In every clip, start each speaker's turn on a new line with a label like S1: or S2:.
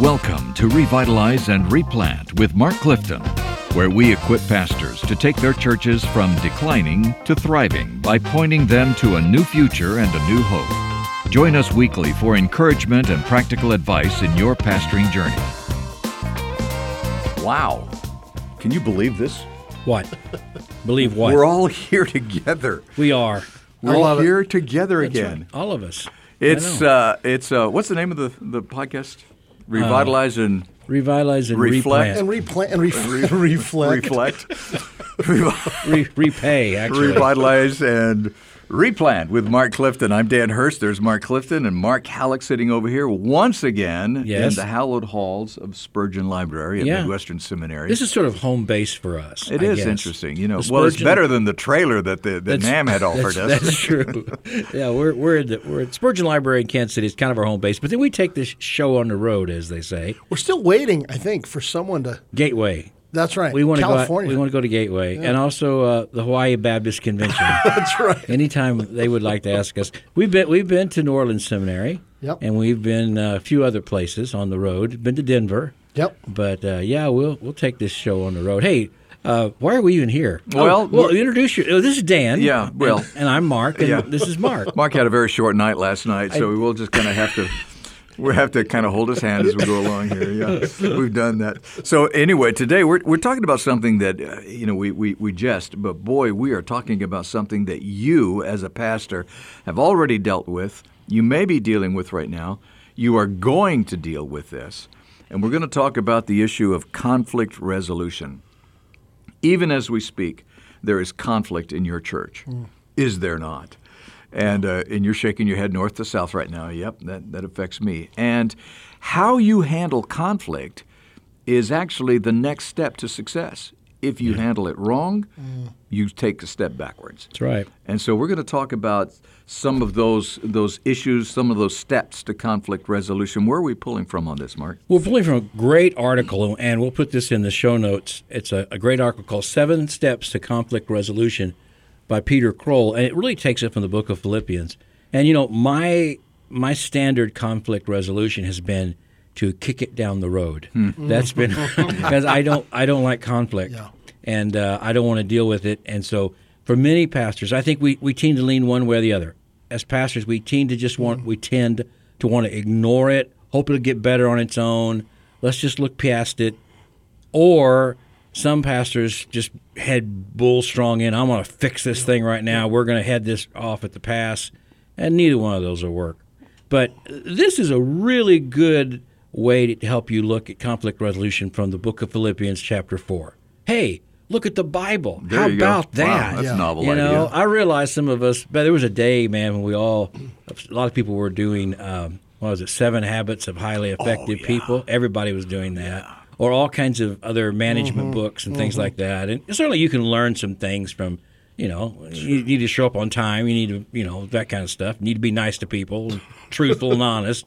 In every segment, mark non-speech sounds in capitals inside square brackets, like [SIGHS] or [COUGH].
S1: Welcome to Revitalize and Replant with Mark Clifton, where we equip pastors to take their churches from declining to thriving by pointing them to a new future and a new hope. Join us weekly for encouragement and practical advice in your pastoring journey.
S2: Wow. Can you believe this?
S3: What? Believe what?
S2: We're all here together.
S3: we are.
S2: We're all here together again.
S3: All of us.
S2: It's uh it's uh what's the name of the the podcast? Revitalize and
S3: revitalize and
S2: reflect.
S3: replant.
S4: and replant and [LAUGHS] re- reflect.
S2: reflect. [LAUGHS]
S3: Re- repay, actually.
S2: Revitalize and replant with Mark Clifton. I'm Dan Hurst. There's Mark Clifton and Mark Hallock sitting over here once again
S3: Yes.
S2: in the hallowed halls of Spurgeon Library at
S3: Yeah.
S2: Midwestern Seminary.
S3: This is sort of home base for us.
S2: It
S3: I
S2: is
S3: guess.
S2: interesting, you know.
S3: The
S2: Well, it's better than the trailer that the that NAMB had [LAUGHS] offered
S3: that's,
S2: us.
S3: That's true. [LAUGHS] yeah, we're we're at, the, we're at Spurgeon Library in Kansas City. It's kind of our home base, but then we take this show on the road, as they say.
S4: We're still waiting, I think, for someone to.
S3: Gateway.
S4: That's right.
S3: We want to go. out- We want to go to Gateway, and also uh, the Hawaii Baptist Convention. [LAUGHS]
S4: That's right.
S3: Anytime they would like to ask us, we've been we've been to New Orleans Seminary,
S4: Yep.
S3: and we've been uh, a few other places on the road. Been to Denver,
S4: Yep.
S3: but uh, yeah, we'll we'll take this show on the road. Hey, uh, why are we even here?
S2: Well,
S3: oh, well,
S2: we're-
S3: introduce your. Oh, this is Dan.
S2: Yeah,
S3: and-
S2: well-
S3: and, I'm Mark, and
S2: Yeah.
S3: this is Mark. [LAUGHS]
S2: Mark had a very short night last night, so we will just kind of have to. We have to kind of hold his hand as we go along here. Yeah, we've done that. So anyway, today we're, we're talking about something that uh, you know we, we we jest, but boy, we are talking about something that you as a pastor have already dealt with. You may be dealing with right now. You are going to deal with this, and we're going to talk about the issue of conflict resolution. Even as we speak, there is conflict in your church. Is there not? And uh, and you're shaking your head north to south right now. Yep, that, that affects me. And how you handle conflict is actually the next step to success. If you handle it wrong, you take a step backwards.
S3: That's right.
S2: And so we're going to talk about some of those those issues, some of those steps to conflict resolution. Where are we pulling from on this, Mark?
S3: We're pulling from a great article, and we'll put this in the show notes. It's a, a great article called Seven Steps to Conflict Resolution by Peter Krol, and it really takes it from the book of Philippians. And you know, my my standard conflict resolution has been to kick it down the road. That's been [LAUGHS] because I don't I don't like conflict,
S4: Yeah.
S3: and uh, I don't want to deal with it. And so, for many pastors, I think we, we tend to lean one way or the other. As pastors, we tend to just want we tend to want to ignore it, hope it'll get better on its own. Let's just look past it. Or some pastors just head bull strong in. I'm going to fix this thing right now. We're going to head this off at the pass, and neither one of those will work. But this is a really good way to help you look at conflict resolution from the book of Philippians, chapter 4. Hey, look at the Bible.
S2: There
S3: How
S2: you go.
S3: about
S2: Wow,
S3: that?
S2: that's a novel
S3: you know. I realize some of us, but there was a day, man, when we all, a lot of people were doing, um, what was it, Seven Habits of Highly
S2: Oh,
S3: Effective People. Everybody was doing that. Or all kinds of other management mm-hmm. books and things mm-hmm. like that. And certainly you can learn some things from, you know, you need to show up on time. You need to, you know, that kind of stuff. You need to be nice to people, truthful and [LAUGHS] honest.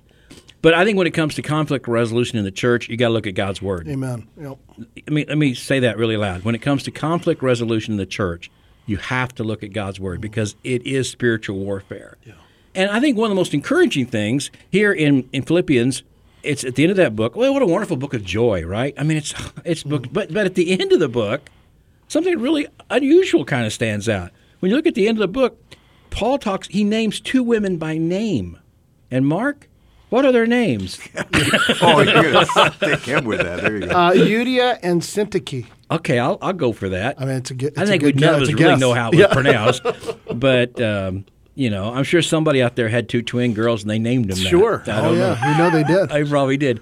S3: But I think when it comes to conflict resolution in the church, you got to look at God's word.
S4: Amen. Yep.
S3: Let me let me say that really loud. When it comes to conflict resolution in the church, you have to look at God's word mm-hmm. because it is spiritual warfare. Yeah. And I think one of the most encouraging things here in, in Philippians, it's at the end of that book. Well, what a wonderful book of joy, right? I mean, it's [SIGHS] it's book, but but at the end of the book, something really unusual kind of stands out. When you look at the end of the book, Paul talks. He names two women by name, and Mark, what are their names? [LAUGHS]
S2: Oh, you're going to take him with that. There you go.
S4: Uh, Eudia and Syntyche.
S3: Okay, I'll I'll go for that.
S4: I mean, it's a good.
S3: I
S4: it's a
S3: think we
S4: good
S3: none
S4: guess.
S3: of us
S4: It's a
S3: really
S4: guess.
S3: know how it was [LAUGHS]
S4: Yeah.
S3: pronounced, but um, you know, I'm sure somebody out there had two twin girls and they named them. that.
S4: Sure.
S3: I
S4: oh
S3: don't
S4: yeah.
S3: know.
S4: You know they did. [LAUGHS]
S3: I probably did.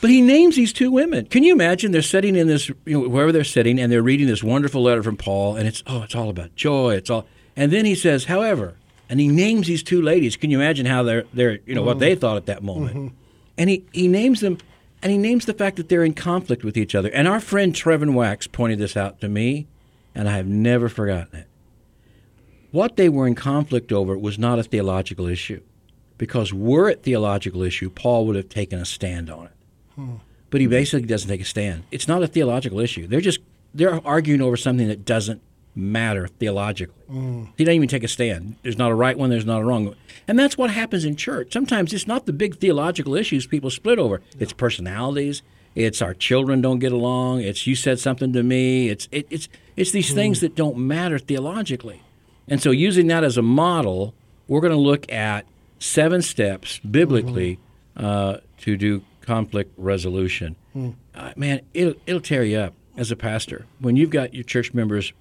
S3: But he names these two women. Can you imagine? They're sitting in this, you know, wherever they're sitting, and they're reading this wonderful letter from Paul, and it's oh, it's all about joy. It's all, and then he says, however, and he names these two ladies. Can you imagine how they're they're you know what mm-hmm. they thought at that moment? Mm-hmm. And he he names them, and he names the fact that they're in conflict with each other. And our friend Trevin Wax pointed this out to me, and I have never forgotten it. What they were in conflict over was not a theological issue, because were it theological issue, Paul would have taken a stand on it but
S4: Hmm.
S3: he basically doesn't take a stand. It's not a theological issue. They're just they're arguing over something that doesn't matter theologically. He doesn't even take a stand. There's not a right one, there's not a wrong one. And that's what happens in church. Sometimes it's not the big theological issues people split over. It's personalities, it's our children don't get along, it's you said something to me, it's it, it's it's these things that don't matter theologically. And so using that as a model, we're going to look at seven steps biblically uh, to do conflict resolution. Uh, man, it'll, it'll tear you up as a pastor when you've got your church members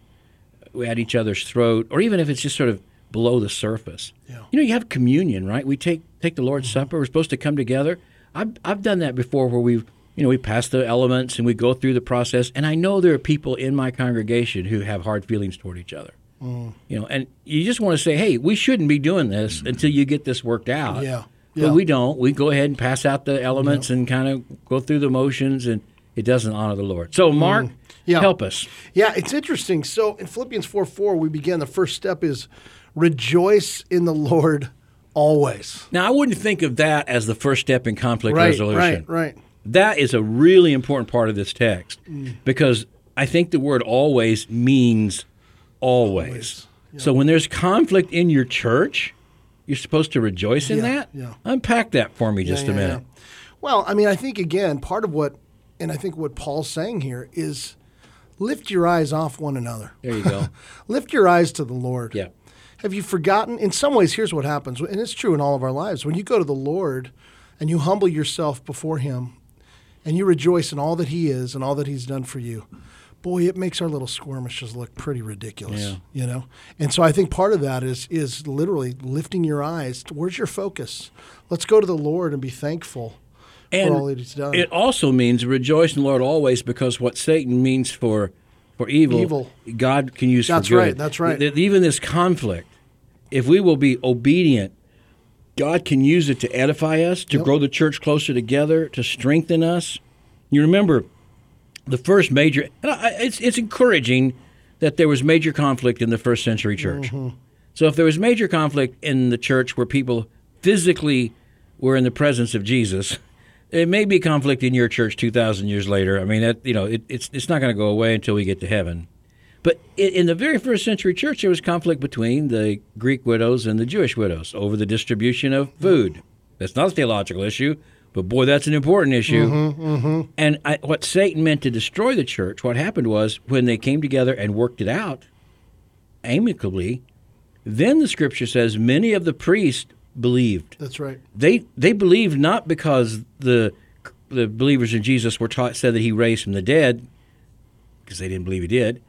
S3: at each other's throat, or even if it's just sort of below the surface.
S4: Yeah.
S3: You know, you have communion, right? We take take the Lord's Supper. We're supposed to come together. I've I've done that before, where we've you know we pass the elements and we go through the process. And I know there are people in my congregation who have hard feelings toward each other. Mm. You know, and you just want to say, hey, we shouldn't be doing this until you get this worked out.
S4: Yeah.
S3: But we don't. We go ahead and pass out the elements and kind of go through the motions, and it doesn't honor the Lord. So, Mark, mm.
S4: Yeah.
S3: help us.
S4: Yeah, it's interesting. So in Philippians 4 4, we begin the first step is rejoice in the Lord always.
S3: Now, I wouldn't think of that as the first step in conflict
S4: Right,
S3: resolution.
S4: right, right.
S3: That is a really important part of this text mm. because I think the word always means always. So when there's conflict in your church, you're supposed to rejoice in
S4: Yeah,
S3: that?
S4: yeah.
S3: Unpack that for me just
S4: Yeah,
S3: a minute.
S4: yeah. Well, I mean, I think again, part of what, and I think what Paul's saying here is lift your eyes off one another.
S3: There you go. [LAUGHS]
S4: Lift your eyes to the Lord.
S3: yeah.
S4: Have you forgotten? In some ways, here's what happens, and it's true in all of our lives. When you go to the Lord and you humble yourself before Him and you rejoice in all that He is and all that He's done for you, boy, it makes our little skirmishes look pretty ridiculous.
S3: Yeah.
S4: You know? And so I think part of that is is literally lifting your eyes. Where's your focus? Let's go to the Lord and be thankful
S3: And
S4: for all that He's done.
S3: it also means rejoice in the Lord always because what Satan means for for evil,
S4: Evil.
S3: God can use
S4: That's
S3: for good.
S4: That's right, that's right.
S3: Even this conflict, if we will be obedient, God can use it to edify us, to
S4: Yep.
S3: grow the church closer together, to strengthen us. You remember the first major, and I, it's, it's encouraging that there was major conflict in the first century church.
S4: Mm-hmm.
S3: So if there was major conflict in the church where people physically were in the presence of Jesus, it may be conflict in your church 2,000 years later. I mean, that, you know, it, it's, it's not going to go away until we get to heaven. But in, in the very first century church, there was conflict between the Greek widows and the Jewish widows over the distribution of food. That's not a theological issue, but boy, that's an important issue. And I, what Satan meant to destroy the church, what happened was when they came together and worked it out amicably, then the scripture says many of the priests believed.
S4: That's right.
S3: They they believed not because the the believers in Jesus were taught said that he raised from the dead, because they didn't believe he did.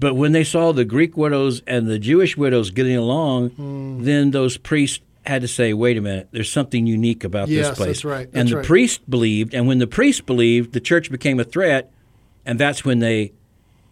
S3: But when they saw the Greek widows and the Jewish widows getting along,
S4: Hmm.
S3: then those priests had to say, "Wait a minute, there's something unique about
S4: Yes,
S3: this place."
S4: that's right,
S3: and the
S4: right.
S3: priest believed, and when the priest believed, the church became a threat, and that's when they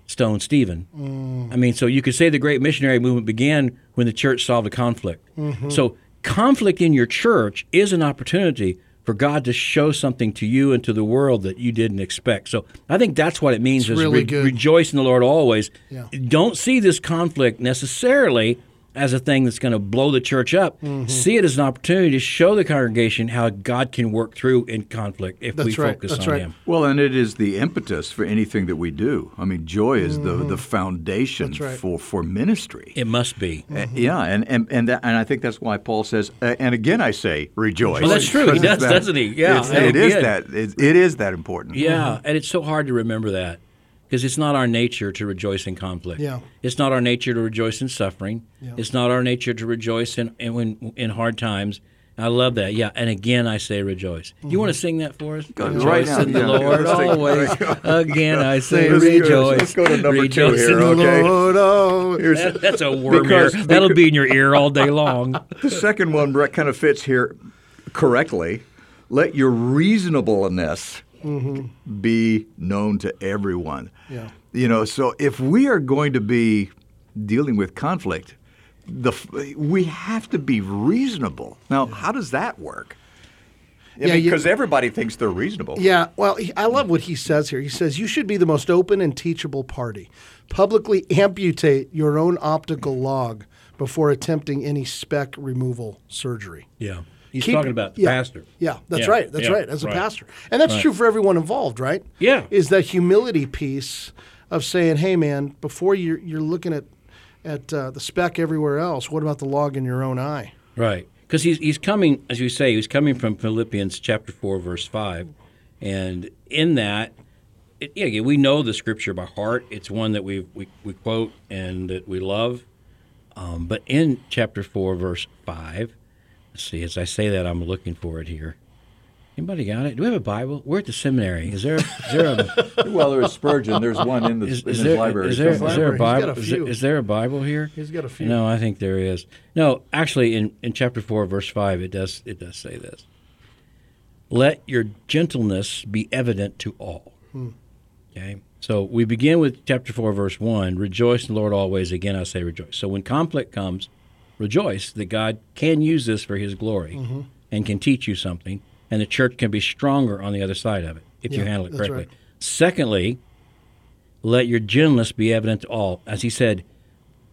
S3: stoned Stephen.
S4: Hmm.
S3: I mean, so you could say the great missionary movement began when the church solved a conflict.
S4: Mm-hmm.
S3: So conflict in your church is an opportunity for God to show something to you and to the world that you didn't expect. So I think that's what it means is
S4: really good.
S3: rejoice in the Lord always.
S4: Yeah.
S3: Don't see this conflict necessarily as a thing that's going to blow the church up.
S4: Mm-hmm.
S3: See it as an opportunity to show the congregation how God can work through in conflict if we
S4: right,
S3: focus
S4: that's
S3: on
S4: right.
S3: Him.
S2: Well, and it is the impetus for anything that we do. I mean, joy is the, the foundation
S4: Mm-hmm. Right.
S2: for, for ministry.
S3: It must be.
S2: Uh, yeah, and and and, that, and I think that's why Paul says, uh, and again I say, rejoice.
S3: Well, that's true. He
S2: Because it's
S3: does, doesn't he? Yeah,
S2: it's,
S3: and
S2: it
S3: he
S2: is
S3: did.
S2: that. It, it is that important.
S3: Yeah, and it's so hard to remember that because it's not our nature to rejoice in conflict.
S4: Yeah.
S3: It's not our nature to rejoice in suffering.
S4: Yeah.
S3: It's not our nature to rejoice in in, in hard times. I love that. Yeah, and again I say rejoice. You mm-hmm. want to sing that for us?
S2: Go-
S3: rejoice
S2: right now.
S3: in the
S2: Yeah,
S3: Lord always. again I say
S2: Let's go-
S3: rejoice.
S2: let's go to number two here,
S3: in
S2: okay?
S3: Lord.
S4: Lord, oh,
S3: That- that's a worm
S2: Because-
S3: ear. That'll be in your ear all day long. [LAUGHS]
S2: The second one Brett, kind of fits here correctly. Let your reasonableness Mm-hmm. be known to everyone.
S4: Yeah.
S2: You know, so if we are going to be dealing with conflict, the we have to be reasonable. Now, how does that work?
S4: Yeah,
S2: because everybody thinks they're reasonable.
S4: Yeah, well, I love what he says here. He says, You should be the most open and teachable party. Publicly amputate your own optical log before attempting any spec removal surgery.
S3: Yeah. He's
S4: Keep-
S3: talking about the
S4: yeah,
S3: pastor.
S4: Yeah, that's
S3: Yeah,
S4: right. That's
S3: yeah,
S4: right. As a
S3: right.
S4: pastor. And that's
S3: Right.
S4: true for everyone involved, right?
S3: Yeah.
S4: Is that humility piece of saying, hey, man, before you're, you're looking at at uh, the speck everywhere else, what about the log in your own eye?
S3: Right. Because he's, he's coming, as you say, he's coming from Philippians chapter 4, verse 5. And in that, it, yeah, we know the scripture by heart. It's one that we, we, we quote and that we love. Um, but in chapter 4, verse 5, let's see, as I say that, I'm looking for it here. Anybody got it? Do we have a Bible? We're at the seminary. Is there? Is there a? [LAUGHS]
S2: well, there's Spurgeon. There's one in, the,
S3: is,
S2: in
S3: is
S2: his
S3: there,
S2: library.
S3: Is there, is there a
S4: He's got
S3: Bible?
S4: a
S3: Is there,
S4: few.
S3: is there a Bible here?
S4: He's got a few.
S3: No, I think there is. No, actually, in, in chapter four, verse five, it does it does say this. Let your gentleness be evident to all. Hmm. Okay, so we begin with chapter four, verse one. Rejoice in the Lord always. Again, I say rejoice. So when conflict comes, rejoice that God can use this for His glory and can teach you something, and the church can be stronger on the other side of it if you handle it correctly.
S4: right.
S3: Secondly, let your gentleness be evident to all. As he said,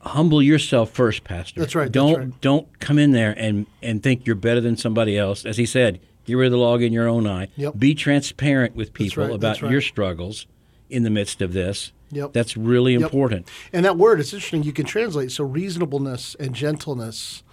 S3: humble yourself first, Pastor.
S4: That's right,
S3: Don't
S4: right.
S3: don't come in there and and think you're better than somebody else. As he said, get rid of the log in your own eye.
S4: Yep.
S3: Be transparent with people
S4: right,
S3: about your struggles in the midst of this.
S4: Yep.
S3: That's really
S4: Yep.
S3: important.
S4: And that word, it's interesting. You can translate so reasonableness and gentleness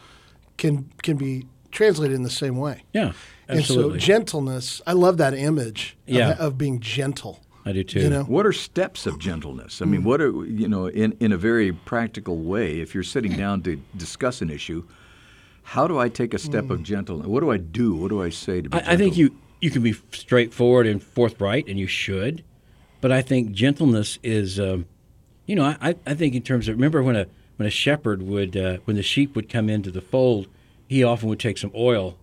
S4: can can be translated in the same way.
S3: Yeah,
S4: And
S3: absolutely.
S4: so gentleness, I love that image of,
S3: Yeah.
S4: of being gentle.
S3: I do too.
S4: You know,
S2: What are steps of gentleness? I mean, hmm. what are you know, in in a very practical way, if you're sitting down to discuss an issue, how do I take a step of hmm. gentleness? What do I do? What do I say to be
S3: I, I think you you can be straightforward and forthright, and you should. But I think gentleness is, um, you know, I, I think in terms of remember when a when a shepherd would uh, when the sheep would come into the fold, he often would take some oil.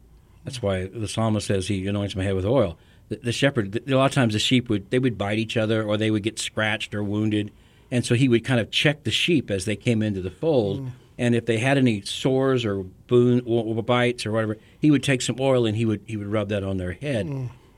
S3: That's why the psalmist says he anoints my head with oil. The, the shepherd, a lot of times the sheep would they would bite each other or they would get scratched or wounded, and so he would kind of check the sheep as they came into the fold. And if they had any sores or boon, or bites or whatever, he would take some oil and he would he would rub that on their head.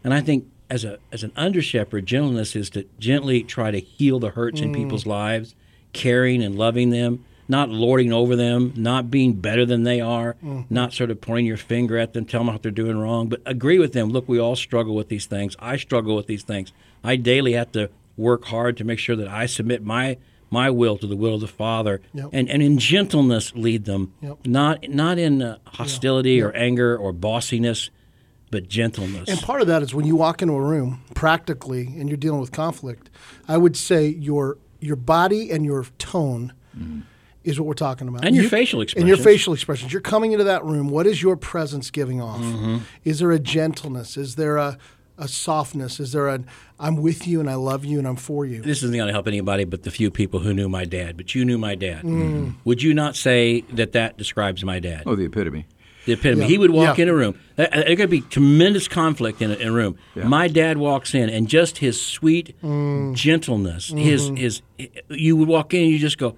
S3: And I think as a as an under shepherd, gentleness is to gently try to heal the hurts in people's lives, caring and loving them, not lording over them, not being better than they are, not sort of pointing your finger at them, telling them what they're doing wrong, but agree with them. Look, we all struggle with these things. I struggle with these things. I daily have to work hard to make sure that I submit my my will to the will of the Father,
S4: Yep.
S3: and, and in gentleness lead them,
S4: Yep.
S3: not not in uh, hostility or anger or bossiness, but gentleness.
S4: And part of that is when you walk into a room practically and you're dealing with conflict, I would say your your body and your tone is what we're talking about.
S3: And your
S4: You-
S3: facial expressions.
S4: And your facial expressions. You're coming into that room. What is your presence giving off?
S3: Mm-hmm.
S4: Is there a gentleness? Is there a, a softness? Is there a I'm with you and I love you and I'm for you?
S3: this isn't going to help anybody but the few people who knew my dad. But you knew my dad.
S4: Mm.
S3: Would you not say that that describes my dad?
S2: Oh, the epitome.
S3: The epitome.
S4: Yeah.
S3: He would walk
S4: Yeah.
S3: in a room. There there could be tremendous conflict in a, in a room. My dad walks in, and just his sweet
S4: Mm.
S3: gentleness,
S4: Mm-hmm.
S3: his his, you would walk in, and you just go,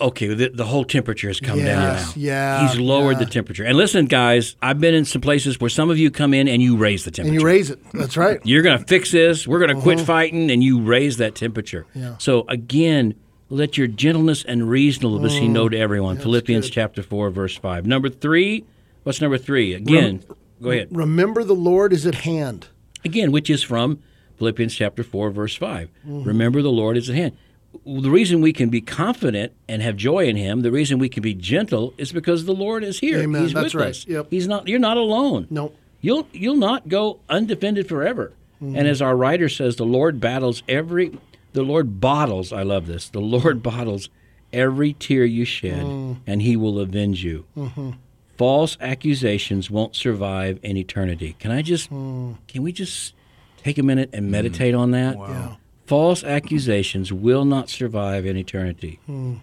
S3: okay, the, the whole temperature has come down now.
S4: Yeah,
S3: he's lowered
S4: yeah.
S3: the temperature. And listen, guys, I've been in some places where some of you come in and you raise the
S4: and
S3: temperature.
S4: you raise it. That's right.
S3: You're going to fix this. We're going to quit fighting, and you raise that temperature.
S4: Yeah.
S3: So again, let your gentleness and reasonableness be known to everyone. Philippians
S4: good.
S3: chapter four, verse five. Number three. What's number three? Again, go ahead.
S4: Remember the Lord is at hand.
S3: Again, which is from Philippians chapter four, verse 5
S4: Mm-hmm.
S3: Remember, the Lord is at hand. The reason we can be confident and have joy in Him, the reason we can be gentle, is because the Lord is here.
S4: Amen.
S3: He's
S4: That's
S3: with
S4: right.
S3: us.
S4: Yep.
S3: He's not. You're not alone.
S4: No.
S3: You'll you'll not go undefended forever.
S4: Mm-hmm.
S3: And as our writer says, the Lord battles every the Lord bottles, I love this. The Lord [LAUGHS] bottles every tear you shed
S4: Mm.
S3: and he will avenge you.
S4: Mm-hmm.
S3: False accusations won't survive in eternity. Can I just
S4: Mm.
S3: can we just take a minute and meditate on that?
S4: Yeah.
S3: False accusations will not survive in eternity.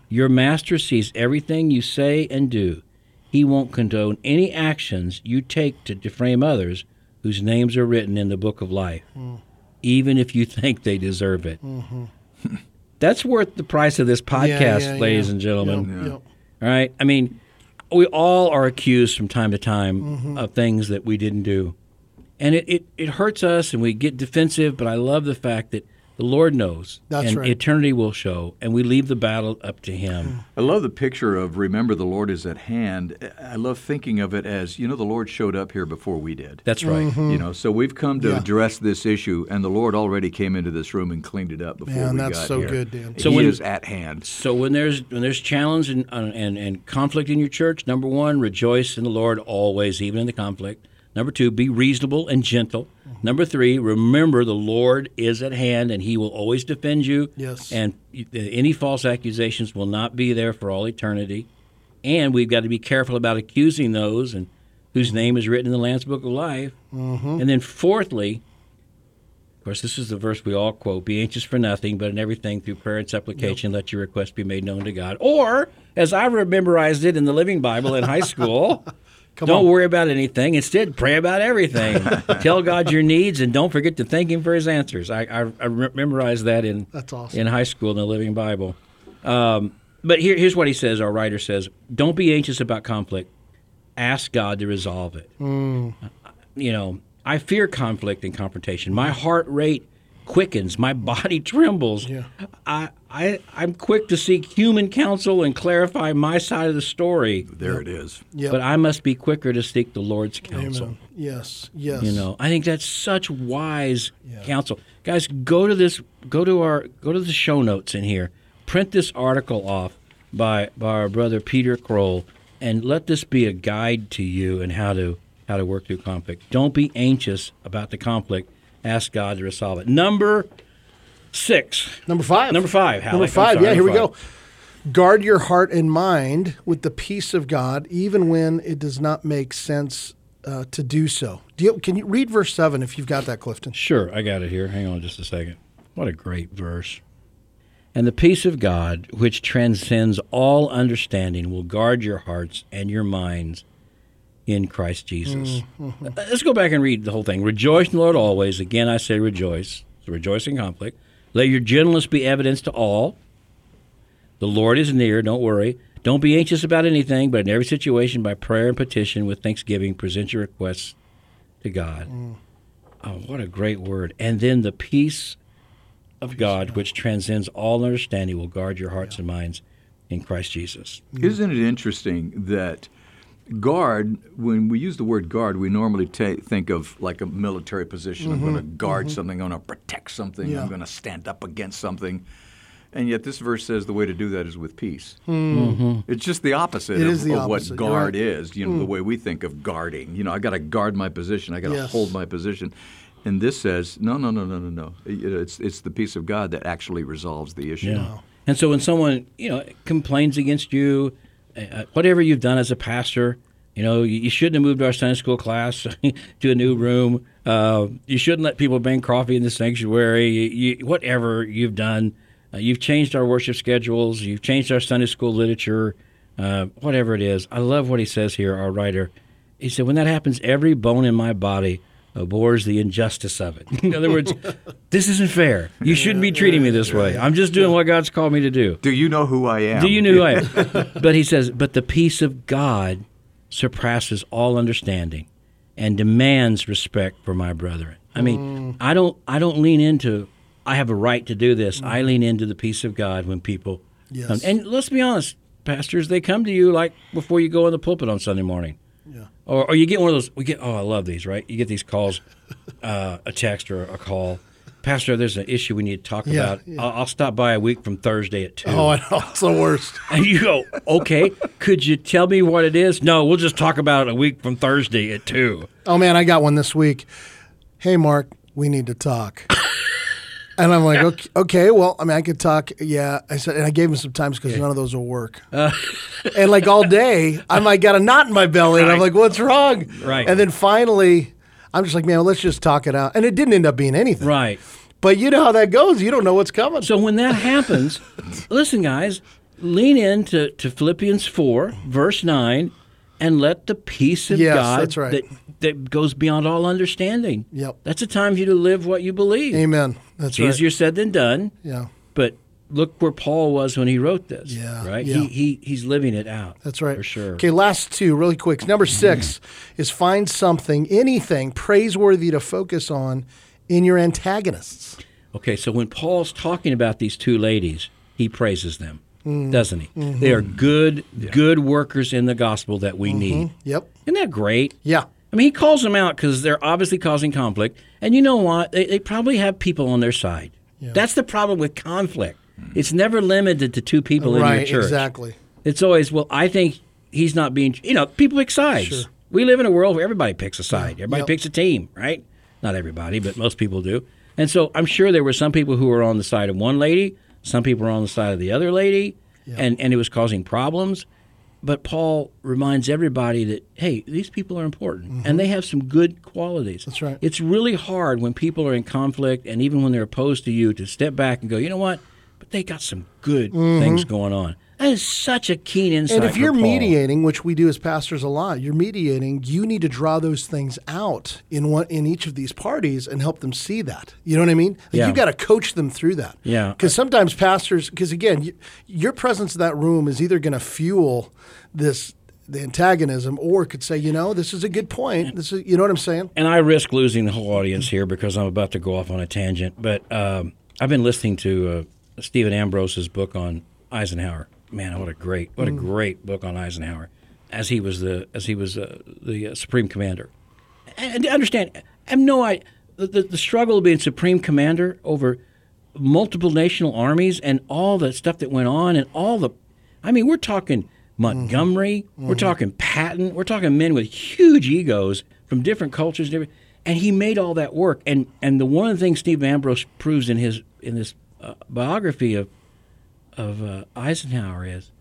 S3: Your master sees everything you say and do. He won't condone any actions you take to defame others whose names are written in the book of life, even if you think they deserve it. [LAUGHS] That's worth the price of this podcast,
S4: Yeah, yeah,
S3: ladies
S4: yeah.
S3: and gentlemen. All right. I mean, we all are accused from time to time
S4: Mm-hmm.
S3: of things that we didn't do. And it, it, it hurts us and we get defensive, but I love the fact that The Lord knows.
S4: That's
S3: and
S4: right.
S3: eternity will show, and we leave the battle up to Him.
S2: I love the picture of remember the Lord is at hand. I love thinking of it as you know the Lord showed up here before we did.
S3: That's right.
S4: Mm-hmm.
S2: You know, so we've come to
S4: Yeah.
S2: address this issue, and the Lord already came into this room and cleaned it up before
S4: Man,
S2: we
S4: that's
S2: got
S4: so
S2: here.
S4: good, Dan.
S3: So
S2: he
S3: when-
S2: is at hand.
S3: So when there's when there's challenge and, uh, and and conflict in your church, number one, rejoice in the Lord always, even in the conflict. Number two, be reasonable and gentle. Number three, remember the Lord is at hand and He will always defend you.
S4: Yes.
S3: And any false accusations will not be there for all eternity. And we've got to be careful about accusing those and whose name is written in the Lamb's Book of Life. Mm-hmm. And then fourthly, of course, this is the verse we all quote Be anxious for nothing, but in everything through prayer and supplication, let your request be made known to God. Or, as I memorized it in the Living Bible in high school, [LAUGHS] don't
S4: on.
S3: worry about anything. Instead, pray about everything. [LAUGHS] Tell God your needs and don't forget to thank Him for His answers. I, I, I memorized that in,
S4: That's awesome.
S3: in high school in the Living Bible. Um, but here, here's what he says our writer says Don't be anxious about conflict, ask God to resolve it
S4: Hmm.
S3: you know, I fear conflict and confrontation. My heart rate quickens. My [LAUGHS] body trembles.
S4: Yeah.
S3: I, I, I'm quick to seek human counsel and clarify my side of the story,
S2: There it is.
S4: Yep.
S3: but I must be quicker to seek the Lord's counsel.
S4: Amen. Yes. Yes.
S3: You know, I think that's such wise counsel. Guys, go to this, go to our, go to the show notes in here. Print this article off by by our brother Peter Krol, and let this be a guide to you and how to how to work through conflict. Don't be anxious about the conflict. Ask God to resolve it. Number six.
S4: Number five.
S3: Number five, Hallock.
S4: Number five.
S3: sorry,
S4: yeah, here we go. Guard your heart and mind with the peace of God, even when it does not make sense uh, to do so. Do you, can you read verse seven if you've got that, Clifton?
S3: Sure, I got it here. Hang on just a second. What a great verse. And the peace of God, which transcends all understanding, will guard your hearts and your minds in Christ Jesus. Mm, mm-hmm. Uh, Let's go back and read the whole thing. Rejoice in the Lord always. Again, I say rejoice. So rejoice in conflict. Let your gentleness be evidence to all. The Lord is near. Don't worry. Don't be anxious about anything, but in every situation, by prayer and petition with thanksgiving, present your requests to God. Mm. Oh, what a great word. And then the peace of God, which transcends all understanding, will guard your hearts and minds in Christ Jesus.
S2: Isn't it interesting that guard, when we use the word guard, we normally ta think of like a military position. I'm going to guard something, I'm going to protect something,
S4: Mm-hmm. Yeah.
S2: I'm going to stand up against something. And yet this verse says the way to do that is with peace. It's just the opposite
S4: Hmm. It
S2: of,
S4: is the
S2: of
S4: opposite.
S2: what guard
S4: right. Hmm.
S2: is, you know, the way we think of guarding. You know, I got to guard my position, I got to
S4: Yes.
S2: hold my position. And this says, no, no, no, no, no, no. It's, it's the peace of God that actually resolves the issue.
S3: And so when someone, you know, complains against you, uh, whatever you've done as a pastor, you know, you, you shouldn't have moved our Sunday school class [LAUGHS] to a new room. Uh, you shouldn't let people bring coffee in the sanctuary. You, you, whatever you've done, uh, you've changed our worship schedules. You've changed our Sunday school literature. Uh, whatever it is, I love what he says here. Our writer, he said, when that happens, every bone in my body abhors the injustice of it. In other words, [LAUGHS] this isn't fair. You shouldn't be treating me this way. I'm just doing what God's called me to do.
S2: Do you know who I am?
S3: Do you know who I am? [LAUGHS] but he says, but the peace of God surpasses all understanding and demands respect for my brethren. I mean, I don't I don't lean into I have a right to do this. I lean into the peace of God when people
S4: Yes.
S3: come. And let's be honest, pastors, they come to you like before you go in the pulpit on Sunday morning.
S4: Yeah.
S3: Or, or you get one of those. We get. Oh, I love these. Right? You get these calls, uh, a text or a call. Pastor, there's an issue we need to talk
S4: Yeah,
S3: about.
S4: yeah.
S3: I'll, I'll stop by a week from Thursday at two.
S4: Oh, I know. It's the worst. [LAUGHS]
S3: And you go, okay, could you tell me what it is? No, we'll just talk about it a week from Thursday at 2.
S4: Oh man, I got one this week. Hey, Mark, we need to talk. And I'm like, okay, okay, well, I mean, I could talk. Yeah, I said, and I gave him some times because none of those will work. Uh. [LAUGHS] and like all day, I'm like, got a knot in my belly, and I'm like, what's wrong?
S3: Right.
S4: And then finally, I'm just like, man, let's just talk it out. And it didn't end up being anything.
S3: Right.
S4: But you know how that goes. You don't know what's coming.
S3: So when that happens, [LAUGHS] listen, guys, lean into to Philippians 4, verse 9, and let the peace of
S4: Yes,
S3: God
S4: that's right.
S3: that, that goes beyond all understanding.
S4: Yep.
S3: That's a time for you to live what you believe.
S4: Amen. That's
S3: It's
S4: right.
S3: easier said than done,
S4: Yeah,
S3: but look where Paul was when he wrote this.
S4: Yeah,
S3: Right?
S4: yeah.
S3: He, he he's living it out.
S4: that's right.
S3: For sure.
S4: Okay, last two, really quick. Number 6 is find something, anything praiseworthy to focus on in your antagonists.
S3: Okay, so when Paul's talking about these two ladies, he praises them,
S4: Mm.
S3: doesn't he?
S4: Mm-hmm.
S3: They are good, good workers in the gospel that we need.
S4: Yep.
S3: Isn't that great?
S4: Yeah.
S3: I mean, he calls them out because they're obviously causing conflict. And you know what? They, they probably have people on their side. That's the problem with conflict. It's never limited to two people in your
S4: Right.
S3: church.
S4: Exactly.
S3: It's always, well, I think he's not being, you know, people pick sides.
S4: Sure.
S3: We live in a world where everybody picks a side. Everybody
S4: Yep.
S3: picks a team, right? Not everybody, but most people do. And so I'm sure there were some people who were on the side of one lady, some people were on the side of the other lady, and, and it was causing problems. But Paul reminds everybody that, hey, these people are important and they have some good qualities.
S4: Mm-hmm. That's right.
S3: It's really hard when people are in conflict and even when they're opposed to you to step back and go, you know what? But they got some good things going on. That is such a keen insight.
S4: Mm-hmm. And if you're mediating, which we do as pastors a lot, you're mediating. You need to draw those things out in one in each of these parties and help them see that. You know what I mean? Like
S3: Yeah.
S4: You got to coach them through that.
S3: Yeah.
S4: Because sometimes pastors, because again, you, your presence in that room is either going to fuel this the antagonism, or could say, you know, this is a good point. This is, you know what I'm saying?
S3: and I risk losing the whole audience here because I'm about to go off on a tangent. But um, I've been listening to uh, Stephen Ambrose's book on Eisenhower. Man, what a great, what a great book on Eisenhower, as he was the as he was uh, the uh, supreme commander. And, and understand, I have no idea the, the, the struggle of being supreme commander over multiple national armies and all the stuff that went on and all the, I mean, we're talking Montgomery, we're talking Patton, we're talking men with huge egos from different cultures, different, and he made all that work. And and the one of the things Steve Ambrose proves in his in this uh, biography of of uh, Eisenhower is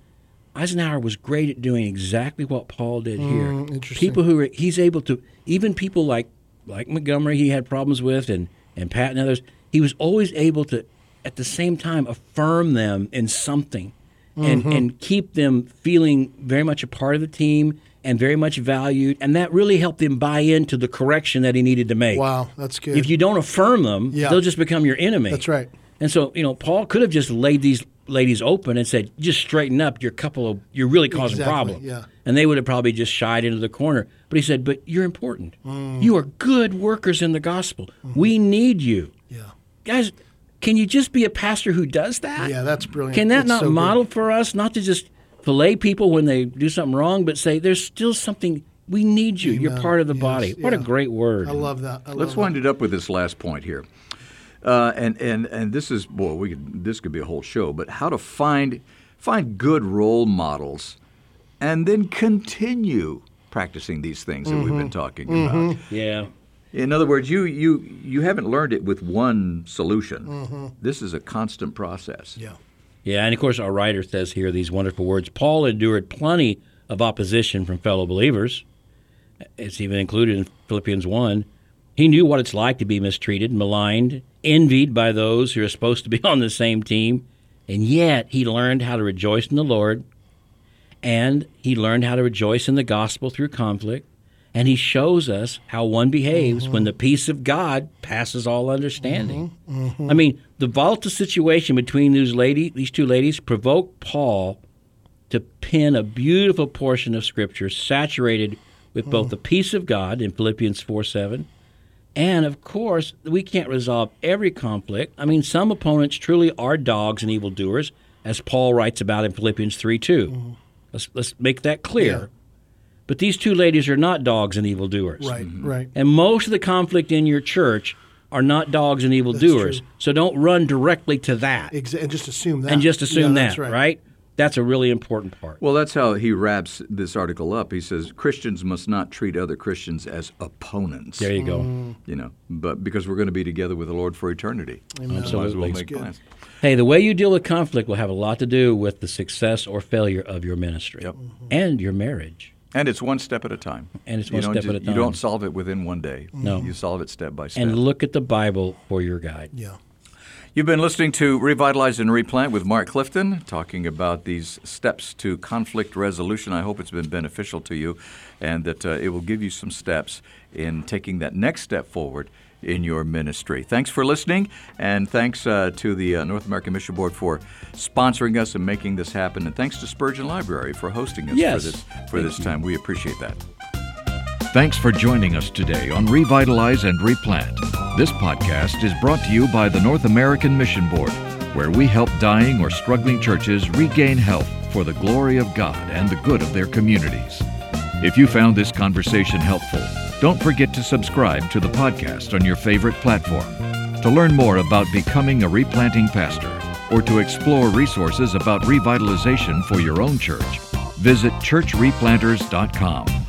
S3: Eisenhower was great at doing exactly what Paul did here. People who are, he's able to even people like like Montgomery he had problems with and and Pat and others he was always able to at the same time affirm them in something and
S4: Mm-hmm.
S3: and keep them feeling very much a part of the team and very much valued and that really helped him buy into the correction that he needed to make.
S4: Wow, that's good.
S3: If you don't affirm them,
S4: Yeah.
S3: they'll just become your enemy.
S4: That's right.
S3: And so, you know, Paul could have just laid these ladies open and said, "Just straighten up. You're a couple of you're really causing
S4: Exactly,
S3: problems."
S4: yeah.
S3: And they would have probably just shied into the corner. But he said, "But you're important.
S4: Mm.
S3: You are good workers in the gospel. We need you,
S4: yeah,
S3: guys. Can you just be a pastor who does that?
S4: yeah, that's brilliant.
S3: Can that
S4: It's
S3: not
S4: so good.
S3: model for us not to just fillet people when they do something wrong, but say there's still something. We need you. You're part of the
S4: Yes,
S3: body. What a great word.
S4: I love that. I
S2: Let's
S4: love
S2: wind it up with this last point here. Uh, and, and, and this is boy, we could, this could be a whole show. But how to find find good role models, and then continue practicing these things that we've been mm-hmm. talking about. Mm-hmm.
S3: Yeah.
S2: In other words, you you you haven't learned it with one solution. Mm-hmm. This is a constant process.
S4: Yeah.
S3: Yeah, and of course, our writer says here these wonderful words Paul endured plenty of opposition from fellow believers. It's even included in Philippians 1. He knew what it's like to be mistreated, maligned, envied by those who are supposed to be [LAUGHS] on the same team, and yet he learned how to rejoice in the Lord, and he learned how to rejoice in the gospel through conflict. And he shows us how one behaves when the peace of God passes all understanding. Mm-hmm. I mean, the volatile situation between these lady, these two ladies, provoked Paul to pen a beautiful portion of Scripture saturated with both mm. the peace of God in Philippians 4 7. And of course, we can't resolve every conflict. I mean, some opponents truly are dogs and evildoers, as Paul writes about in Philippians 3 2. Mm-hmm. Let's, let's make that clear.
S4: Yeah.
S3: But these two ladies are not dogs and evildoers.
S4: Right. Mm-hmm. Right.
S3: And most of the conflict in your church are not dogs and evildoers.
S4: true.
S3: So don't run directly to that
S4: Exa- and just assume that.
S3: and just assume
S4: Yeah,
S3: that,
S4: that's right.
S3: right. That's a really important part.
S2: Well, that's how he wraps this article up. He says Christians must not treat other Christians as opponents.
S3: There you go.
S2: You know, but because we're going to be together with the Lord for eternity, so might as well
S3: Absolutely.
S2: make plans.
S3: Hey, the way you deal with conflict will have a lot to do with the success or failure of your ministry
S2: Yep.
S3: and your marriage.
S2: And it's one step at a time.
S3: And it's
S2: You
S3: one
S2: don't
S3: step
S2: just-
S3: at a time.
S2: You don't solve it within one day.
S3: No.
S2: You solve it step by step.
S3: And look at the Bible for your guide.
S4: Yeah.
S2: You've been listening to Revitalize and Replant with Mark Clifton, talking about these steps to conflict resolution. I hope it's been beneficial to you and that uh, it will give you some steps in taking that next step forward in your ministry. Thanks for listening, and thanks uh, to the uh, North American Mission Board for sponsoring us and making this happen. And thanks to Spurgeon Library for hosting us
S3: Yes.
S2: for this, for this time. We appreciate that.
S1: Thanks for joining us today on Revitalize and Replant.
S2: This podcast is brought to you by the North American Mission Board, where we help dying or struggling churches regain health for the glory of God and the good of their communities. If you found this conversation helpful, don't forget to subscribe to the podcast on your favorite platform. To learn more about becoming a replanting pastor or to explore resources about revitalization for your own church, visit churchreplanters.com.